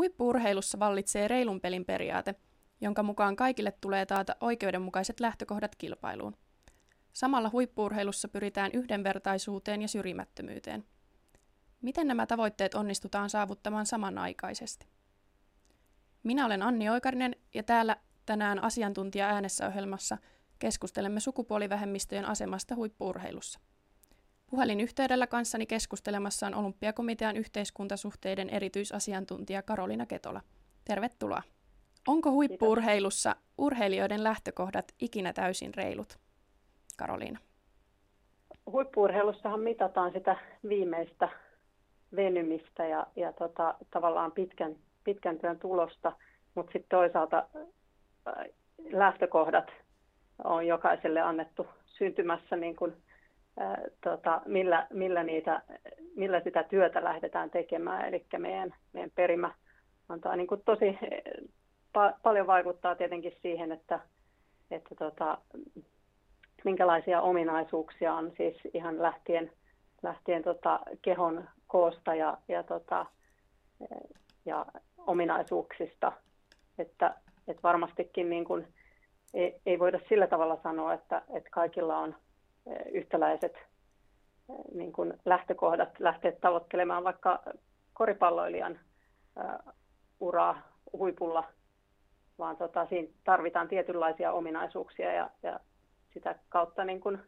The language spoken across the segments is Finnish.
Huippuurheilussa vallitsee reilun pelin periaate, jonka mukaan kaikille tulee taata oikeudenmukaiset lähtökohdat kilpailuun. Samalla huippuurheilussa pyritään yhdenvertaisuuteen ja syrjimättömyyteen. Miten nämä tavoitteet onnistutaan saavuttamaan samanaikaisesti? Minä olen Anni Oikarinen ja täällä tänään asiantuntija äänessä ohjelmassa keskustelemme sukupuolivähemmistöjen asemasta huippuurheilussa. Puhelinyhteydellä kanssani keskustelemassa on Olympiakomitean yhteiskuntasuhteiden erityisasiantuntija Karolina Ketola. Tervetuloa. Onko huippuurheilussa urheilijoiden lähtökohdat ikinä täysin reilut? Karoliina. Huippuurheilussahan mitataan sitä viimeistä venymistä ja, ja tota, tavallaan pitkän, pitkän työn tulosta, mutta sitten toisaalta äh, lähtökohdat on jokaiselle annettu syntymässä niin kuin tota, millä, millä, niitä, millä sitä työtä lähdetään tekemään. Eli meidän, meidän perimä antaa niin kuin tosi pa- paljon vaikuttaa tietenkin siihen, että, että tota, minkälaisia ominaisuuksia on siis ihan lähtien, lähtien tota kehon koosta ja, ja, tota, ja ominaisuuksista. Että, että varmastikin niin kuin, ei, ei voida sillä tavalla sanoa, että, että kaikilla on yhtäläiset niin kuin lähtökohdat lähteä tavoittelemaan vaikka koripalloilijan uraa huipulla, vaan tota, siinä tarvitaan tietynlaisia ominaisuuksia ja, ja sitä kautta niin kuin,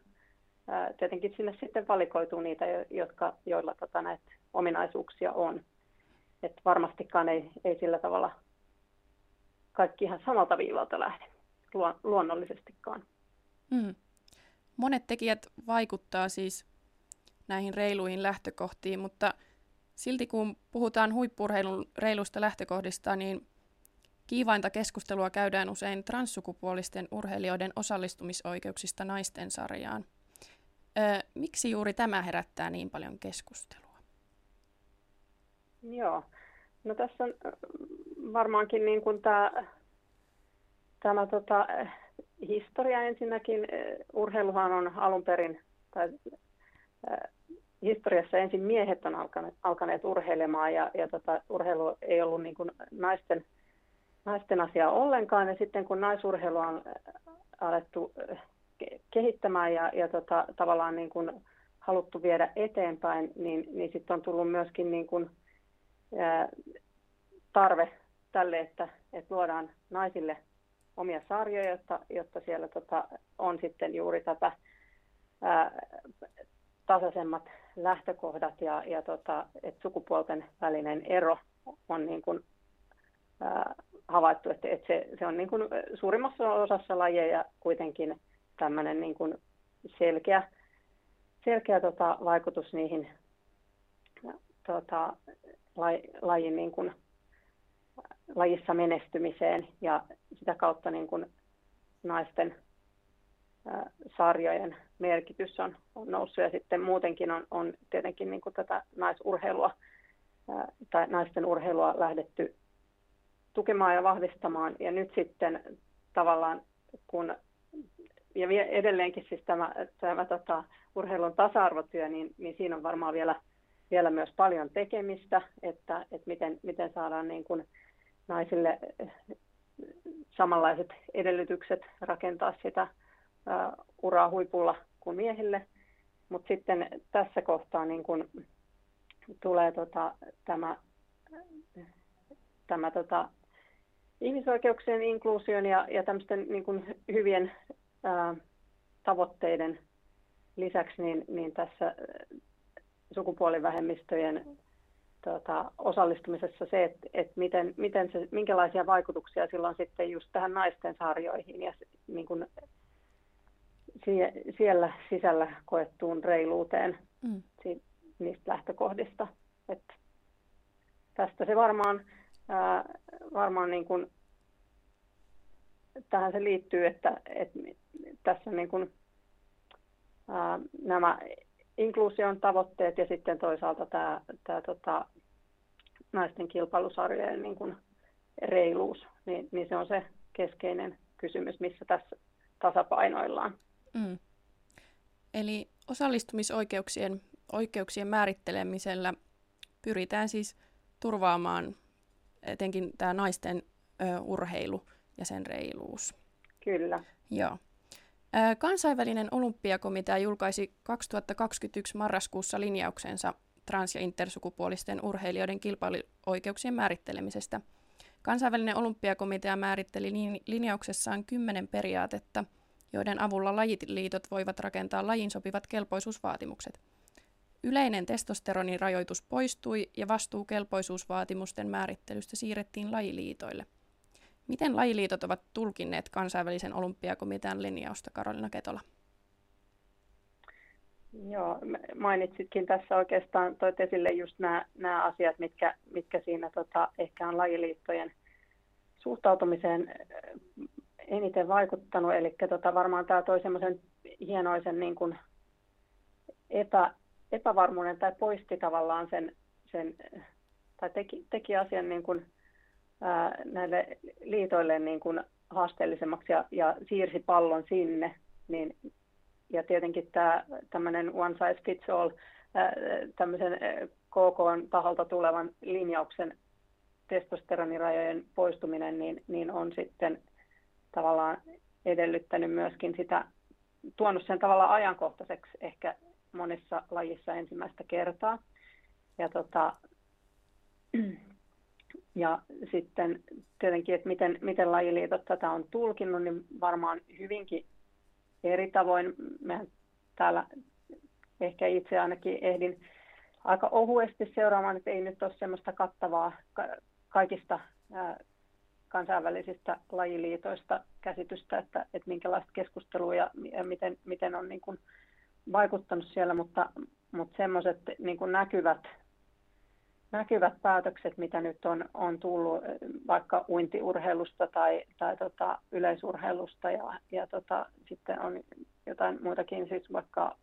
tietenkin sinne sitten valikoituu niitä, jotka, joilla tota, näitä ominaisuuksia on. Et varmastikaan ei, ei sillä tavalla kaikki ihan samalta viivalta lähde luonnollisestikaan. Mm. Monet tekijät vaikuttaa siis näihin reiluihin lähtökohtiin, mutta silti kun puhutaan huippurheilun reilusta lähtökohdista, niin kiivainta keskustelua käydään usein transsukupuolisten urheilijoiden osallistumisoikeuksista naisten sarjaan. Öö, miksi juuri tämä herättää niin paljon keskustelua? Joo, no tässä on varmaankin niin kuin tämä, tämä tota, historia ensinnäkin. Urheiluhan on alun perin, tai historiassa ensin miehet on alkaneet, alkaneet urheilemaan ja, ja tota, urheilu ei ollut niin kuin naisten, naisten asia ollenkaan. Ja sitten kun naisurheilu on alettu kehittämään ja, ja tota, tavallaan niin kuin haluttu viedä eteenpäin, niin, niin sitten on tullut myöskin niin kuin, ää, tarve tälle, että, että luodaan naisille omia sarjoja, jotta, jotta siellä tota, on sitten juuri tätä ää, tasaisemmat lähtökohdat ja, ja tota, että sukupuolten välinen ero on niin kuin, ää, havaittu, että, että se, se on niin kuin suurimmassa osassa lajeja kuitenkin tämmöinen niin kuin selkeä, selkeä tota, vaikutus niihin tota, laj, lajin niin kuin, lajissa menestymiseen ja sitä kautta niin kuin naisten sarjojen merkitys on, on noussut. Ja sitten muutenkin on, on tietenkin niin kuin tätä naisurheilua tai naisten urheilua lähdetty tukemaan ja vahvistamaan. Ja nyt sitten tavallaan kun ja edelleenkin siis tämä, tämä tota, urheilun tasa-arvotyö, niin, niin siinä on varmaan vielä, vielä myös paljon tekemistä, että, että miten, miten saadaan niin kuin, naisille samanlaiset edellytykset rakentaa sitä uraa huipulla kuin miehille. Mutta sitten tässä kohtaa niin kun tulee tota, tämä, tämä tota, ihmisoikeuksien inkluusion ja, ja tämmöisten niin kun hyvien ää, tavoitteiden lisäksi, niin, niin tässä sukupuolivähemmistöjen tota, osallistumisessa se, että, että miten, miten se, minkälaisia vaikutuksia sillä on sitten just tähän naisten sarjoihin ja niin kuin sie, siellä sisällä koettuun reiluuteen mm. si, niistä lähtökohdista. Että tästä se varmaan, ää, varmaan niin kuin, tähän se liittyy, että, että tässä niin kuin, ää, nämä inkluusion tavoitteet ja sitten toisaalta tämä, tämä tota, naisten kilpailusarjojen niin kuin reiluus, niin, niin se on se keskeinen kysymys, missä tässä tasapainoillaan. Mm. Eli osallistumisoikeuksien oikeuksien määrittelemisellä pyritään siis turvaamaan etenkin tämä naisten ö, urheilu ja sen reiluus. Kyllä. Joo. Kansainvälinen olympiakomitea julkaisi 2021 marraskuussa linjauksensa trans- ja intersukupuolisten urheilijoiden kilpailuoikeuksien määrittelemisestä. Kansainvälinen olympiakomitea määritteli linjauksessaan kymmenen periaatetta, joiden avulla lajiliitot voivat rakentaa lajin sopivat kelpoisuusvaatimukset. Yleinen testosteronin rajoitus poistui ja vastuu kelpoisuusvaatimusten määrittelystä siirrettiin lajiliitoille. Miten lajiliitot ovat tulkinneet kansainvälisen olympiakomitean linjausta, Karolina Ketola? Joo, mainitsitkin tässä oikeastaan, toit esille just nämä, nämä asiat, mitkä, mitkä siinä tota, ehkä on lajiliittojen suhtautumiseen eh, eniten vaikuttanut. Eli tota, varmaan tämä toi semmoisen hienoisen niin kuin epä, epävarmuuden tai poisti tavallaan sen, sen tai teki, teki asian niin kuin, ää, näille liitoille niin kuin haasteellisemmaksi ja, ja siirsi pallon sinne, niin ja tietenkin tämä tämmöinen one size fits all, tämmöisen KK taholta tulevan linjauksen testosteronirajojen poistuminen, niin, niin on sitten tavallaan edellyttänyt myöskin sitä, tuonut sen tavallaan ajankohtaiseksi ehkä monessa lajissa ensimmäistä kertaa. Ja, tota, ja sitten tietenkin, että miten, miten lajiliitot tätä on tulkinnut, niin varmaan hyvinkin eri tavoin. Mehän täällä ehkä itse ainakin ehdin aika ohuesti seuraamaan, että ei nyt ole semmoista kattavaa kaikista kansainvälisistä lajiliitoista käsitystä, että, että minkälaista keskustelua ja, ja miten, miten on niin kuin vaikuttanut siellä, mutta, mutta semmoiset niin näkyvät näkyvät päätökset, mitä nyt on, on tullut vaikka uintiurheilusta tai, tai tota, yleisurheilusta ja, ja tota, sitten on jotain muitakin, siis vaikka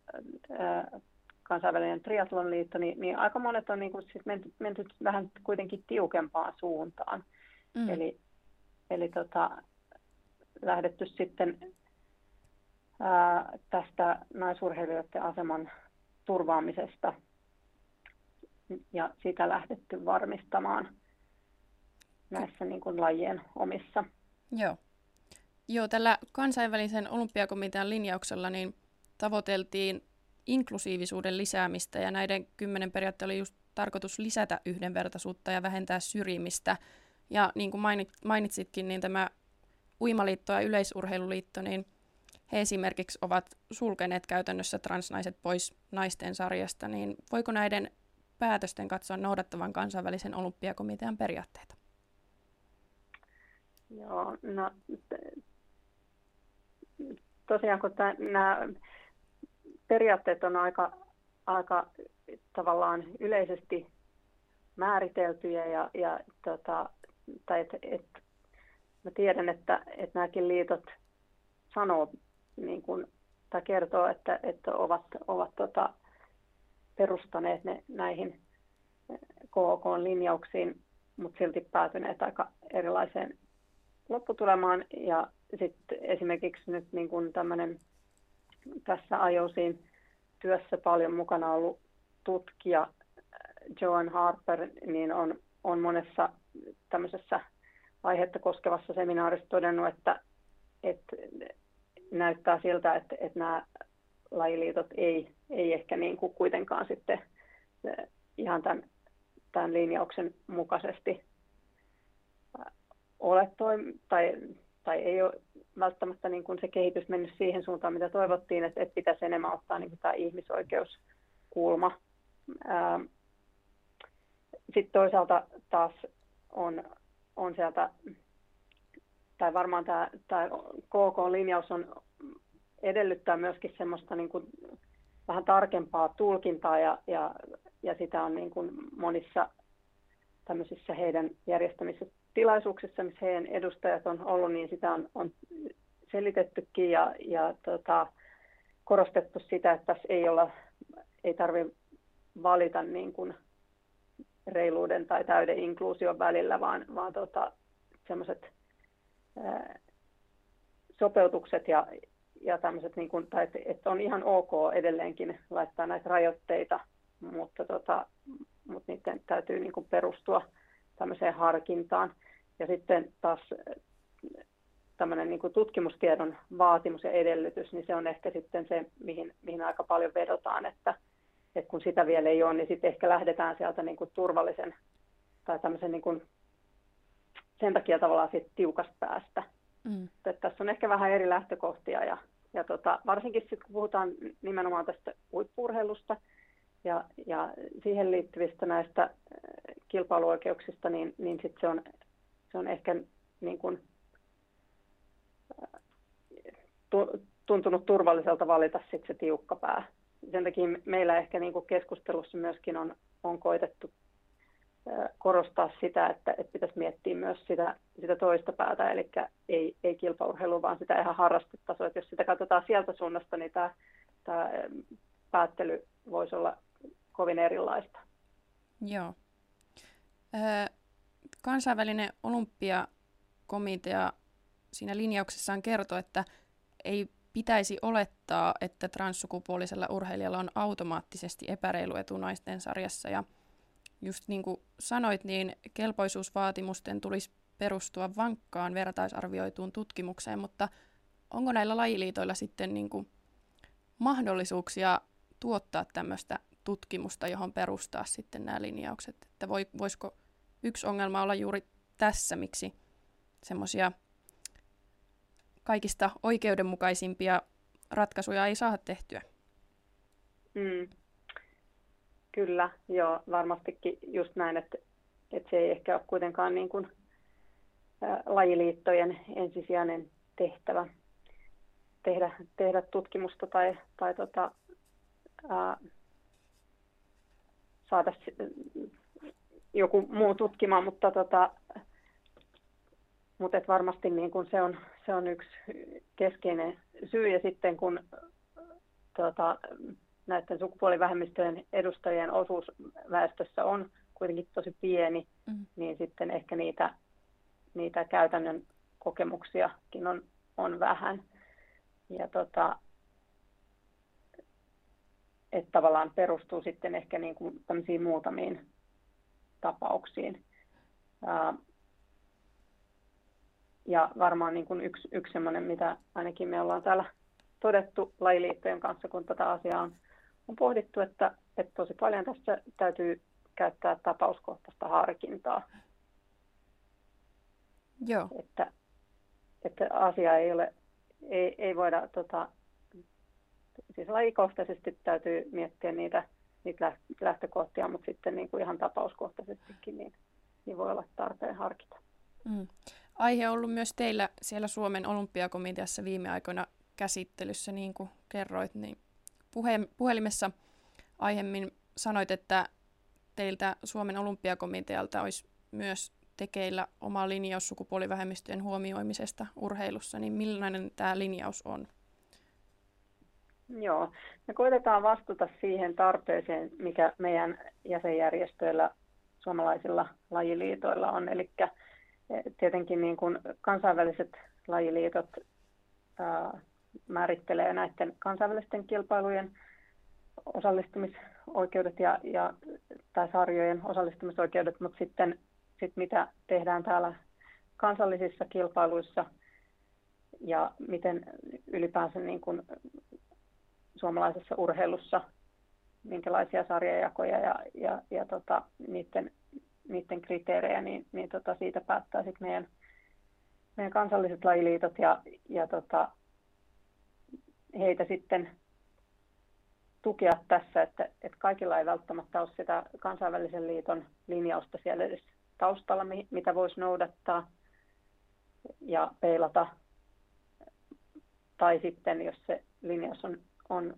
ää, kansainvälinen triathlonliitto, niin, niin aika monet on niin kuin, siis menty, menty vähän kuitenkin tiukempaan suuntaan. Mm. Eli, eli tota, lähdetty sitten ää, tästä naisurheilijoiden aseman turvaamisesta – ja sitä lähdetty varmistamaan näissä niin kuin lajien omissa. Joo. Joo, tällä kansainvälisen olympiakomitean linjauksella niin tavoiteltiin inklusiivisuuden lisäämistä ja näiden kymmenen periaatteella oli just tarkoitus lisätä yhdenvertaisuutta ja vähentää syrjimistä. Ja niin kuin mainitsitkin, niin tämä Uimaliitto ja Yleisurheiluliitto, niin he esimerkiksi ovat sulkeneet käytännössä transnaiset pois naisten sarjasta, niin voiko näiden päätösten katsoa noudattavan kansainvälisen olympiakomitean periaatteita? Joo, no tosiaan kun tämän, nämä periaatteet on aika, aika tavallaan yleisesti määriteltyjä ja, ja tota, tai et, et, mä tiedän, että, että nämäkin liitot sanoo niin kuin, tai kertoo, että, että ovat, ovat tota, perustaneet ne näihin KOK-linjauksiin, mutta silti päätyneet aika erilaiseen lopputulemaan. Ja sitten esimerkiksi nyt niin kuin tämmöinen tässä ajosiin työssä paljon mukana ollut tutkija Joan Harper, niin on, on monessa tämmöisessä aihetta koskevassa seminaarissa todennut, että, että näyttää siltä, että, että nämä lajiliitot ei, ei ehkä niin kuin kuitenkaan sitten ihan tämän, tämän linjauksen mukaisesti ole toim- tai, tai ei ole välttämättä niin kuin se kehitys mennyt siihen suuntaan, mitä toivottiin, että, että pitäisi enemmän ottaa niin kuin tämä ihmisoikeuskulma. Sitten toisaalta taas on, on sieltä, tai varmaan tämä, tämä KK-linjaus on edellyttää myöskin semmoista niin kuin vähän tarkempaa tulkintaa ja, ja, ja sitä on niin kuin monissa tämmöisissä heidän järjestämissä tilaisuuksissa, missä heidän edustajat on ollut, niin sitä on, on selitettykin ja, ja tota, korostettu sitä, että tässä ei, olla, ei tarvitse valita niin kuin reiluuden tai täyden inkluusion välillä, vaan, vaan tota, semmoiset sopeutukset ja, ja tämmöiset, niin kuin, tai että on ihan ok edelleenkin laittaa näitä rajoitteita, mutta, tota, mutta niiden täytyy niin kuin perustua tämmöiseen harkintaan. Ja sitten taas tämmöinen niin kuin tutkimustiedon vaatimus ja edellytys, niin se on ehkä sitten se, mihin, mihin aika paljon vedotaan, että, että kun sitä vielä ei ole, niin sitten ehkä lähdetään sieltä niin kuin turvallisen tai tämmöisen niin kuin, sen takia tavallaan siitä tiukasta päästä. Mm. Että tässä on ehkä vähän eri lähtökohtia ja, ja tota, varsinkin sitten kun puhutaan nimenomaan tästä huippurheilusta ja, ja siihen liittyvistä näistä äh, kilpailuoikeuksista, niin, niin sit se, on, se on ehkä niin kuin, äh, tuntunut turvalliselta valita sit se tiukka pää. Sen takia meillä ehkä niin kuin keskustelussa myöskin on, on koitettu korostaa sitä, että, että pitäisi miettiä myös sitä, sitä toista päätä, eli ei, ei kilpaurheilu, vaan sitä ihan harrastetasoa. Että jos sitä katsotaan sieltä suunnasta, niin tämä, tämä päättely voisi olla kovin erilaista. Joo. Kansainvälinen olympiakomitea siinä linjauksessaan kertoo, että ei pitäisi olettaa, että transsukupuolisella urheilijalla on automaattisesti epäreilu etu naisten sarjassa. Ja just niin kuin sanoit, niin kelpoisuusvaatimusten tulisi perustua vankkaan vertaisarvioituun tutkimukseen, mutta onko näillä lajiliitoilla sitten niin kuin mahdollisuuksia tuottaa tämmöistä tutkimusta, johon perustaa sitten nämä linjaukset? Että voi, voisiko yksi ongelma olla juuri tässä, miksi semmoisia kaikista oikeudenmukaisimpia ratkaisuja ei saa tehtyä? Mm. Kyllä, joo, varmastikin just näin, että, että se ei ehkä ole kuitenkaan niin kuin, lajiliittojen ensisijainen tehtävä tehdä, tehdä tutkimusta tai, tai tota, ä, saada joku muu tutkimaan, mutta, tota, mutta et varmasti niin kun se, on, se on yksi keskeinen syy. Ja sitten kun tota, näiden sukupuolivähemmistöjen edustajien osuus väestössä on kuitenkin tosi pieni, mm. niin sitten ehkä niitä, niitä käytännön kokemuksiakin on, on vähän. Ja tota, että tavallaan perustuu sitten ehkä niin kuin tämmöisiin muutamiin tapauksiin. Ja varmaan niin kuin yksi, yksi sellainen, mitä ainakin me ollaan täällä todettu lajiliittojen kanssa, kun tätä asiaa on on pohdittu, että, että tosi paljon tässä täytyy käyttää tapauskohtaista harkintaa. Joo. Että, että asia ei ole, ei, ei voida, tota, siis lajikohtaisesti täytyy miettiä niitä, niitä lähtökohtia, mutta sitten niin kuin ihan tapauskohtaisestikin niin, niin voi olla tarpeen harkita. Mm. Aihe on ollut myös teillä siellä Suomen olympiakomiteassa viime aikoina käsittelyssä, niin kuin kerroit, niin puhe, puhelimessa aiemmin sanoit, että teiltä Suomen olympiakomitealta olisi myös tekeillä oma linjaus sukupuolivähemmistöjen huomioimisesta urheilussa, niin millainen tämä linjaus on? Joo, me koitetaan vastata siihen tarpeeseen, mikä meidän jäsenjärjestöillä, suomalaisilla lajiliitoilla on. Eli eh, tietenkin niin kuin kansainväliset lajiliitot määrittelee näiden kansainvälisten kilpailujen osallistumisoikeudet ja, ja tai sarjojen osallistumisoikeudet, mutta sitten sit mitä tehdään täällä kansallisissa kilpailuissa ja miten ylipäänsä niin kuin suomalaisessa urheilussa, minkälaisia sarjajakoja ja, ja, ja tota, niiden, niiden kriteerejä, niin, niin tota, siitä päättää sitten meidän, meidän kansalliset lajiliitot ja, ja tota, heitä sitten tukea tässä, että, että kaikilla ei välttämättä ole sitä kansainvälisen liiton linjausta siellä edes taustalla, mitä voisi noudattaa ja peilata. Tai sitten, jos se linjaus on, on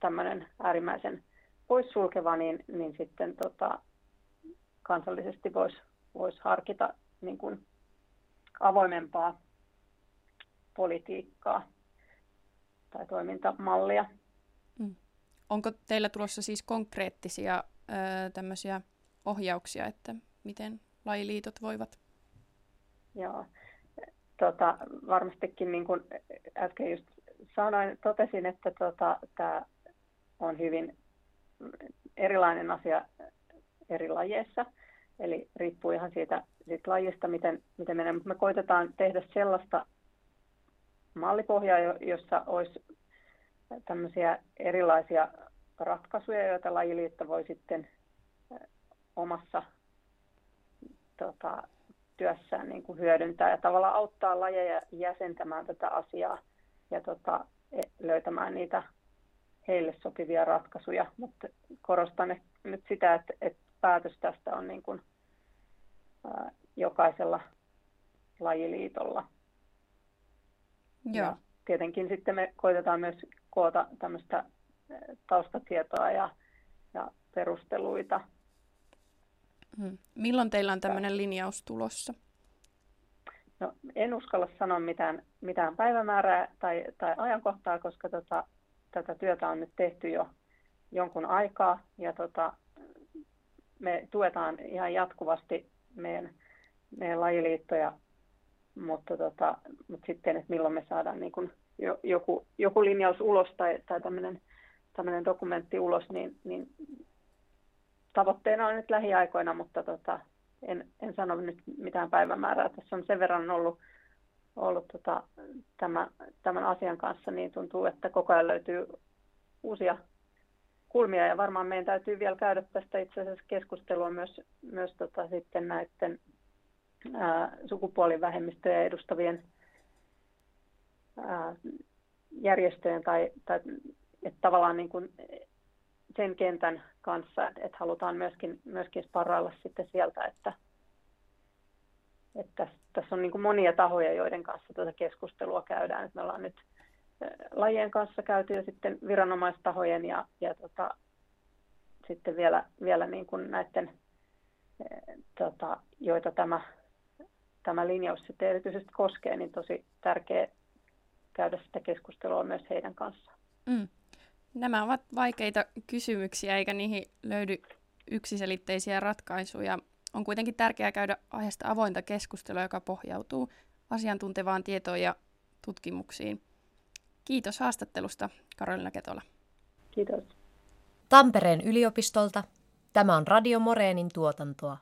tämmöinen äärimmäisen poissulkeva, niin, niin sitten tota, kansallisesti voisi vois harkita niin kuin avoimempaa politiikkaa tai toimintamallia. Mm. Onko teillä tulossa siis konkreettisia ö, tämmöisiä ohjauksia, että miten lajiliitot voivat? Joo, tota, varmastikin niin kuin äsken just sanoin, totesin, että tota, tämä on hyvin erilainen asia eri lajeissa. Eli riippuu ihan siitä, siitä lajista, miten, miten menee. Mutta me koitetaan tehdä sellaista mallipohjaa, jossa olisi tämmöisiä erilaisia ratkaisuja, joita lajiliitto voi sitten omassa tota, työssään niin kuin hyödyntää ja tavallaan auttaa lajeja jäsentämään tätä asiaa ja tota, e, löytämään niitä heille sopivia ratkaisuja. Mutta korostan nyt sitä, että, että päätös tästä on niin kuin, ää, jokaisella lajiliitolla. Joo. Ja tietenkin sitten me koitetaan myös koota tämmöistä taustatietoa ja, ja perusteluita. Hmm. Milloin teillä on tämmöinen linjaus tulossa? No, en uskalla sanoa mitään, mitään päivämäärää tai, tai ajankohtaa, koska tota, tätä työtä on nyt tehty jo jonkun aikaa ja tota, me tuetaan ihan jatkuvasti meidän, meidän lajiliittoja, mutta, tota, mutta sitten, että milloin me saadaan niin kuin joku, joku linjaus ulos tai, tai tämmöinen, tämmöinen dokumentti ulos, niin, niin tavoitteena on nyt lähiaikoina, mutta tota, en, en sano nyt mitään päivämäärää. Tässä on sen verran ollut, ollut tota, tämä, tämän asian kanssa, niin tuntuu, että koko ajan löytyy uusia kulmia ja varmaan meidän täytyy vielä käydä tästä itse asiassa keskustelua myös, myös tota, sitten näiden sukupuolivähemmistöjä edustavien järjestöjen tai, tai että tavallaan niin kuin sen kentän kanssa, että, että halutaan myöskin, myöskin sparrailla sitten sieltä, että, että tässä on niin kuin monia tahoja, joiden kanssa tätä keskustelua käydään. Että me ollaan nyt lajien kanssa käyty ja sitten viranomaistahojen ja, ja tota, sitten vielä, vielä niin kuin näiden, tota, joita tämä, tämä linjaus sitten erityisesti koskee, niin tosi tärkeä käydä sitä keskustelua myös heidän kanssaan. Mm. Nämä ovat vaikeita kysymyksiä, eikä niihin löydy yksiselitteisiä ratkaisuja. On kuitenkin tärkeää käydä aiheesta avointa keskustelua, joka pohjautuu asiantuntevaan tietoon ja tutkimuksiin. Kiitos haastattelusta, Karolina Ketola. Kiitos. Tampereen yliopistolta. Tämä on Radio Moreenin tuotantoa.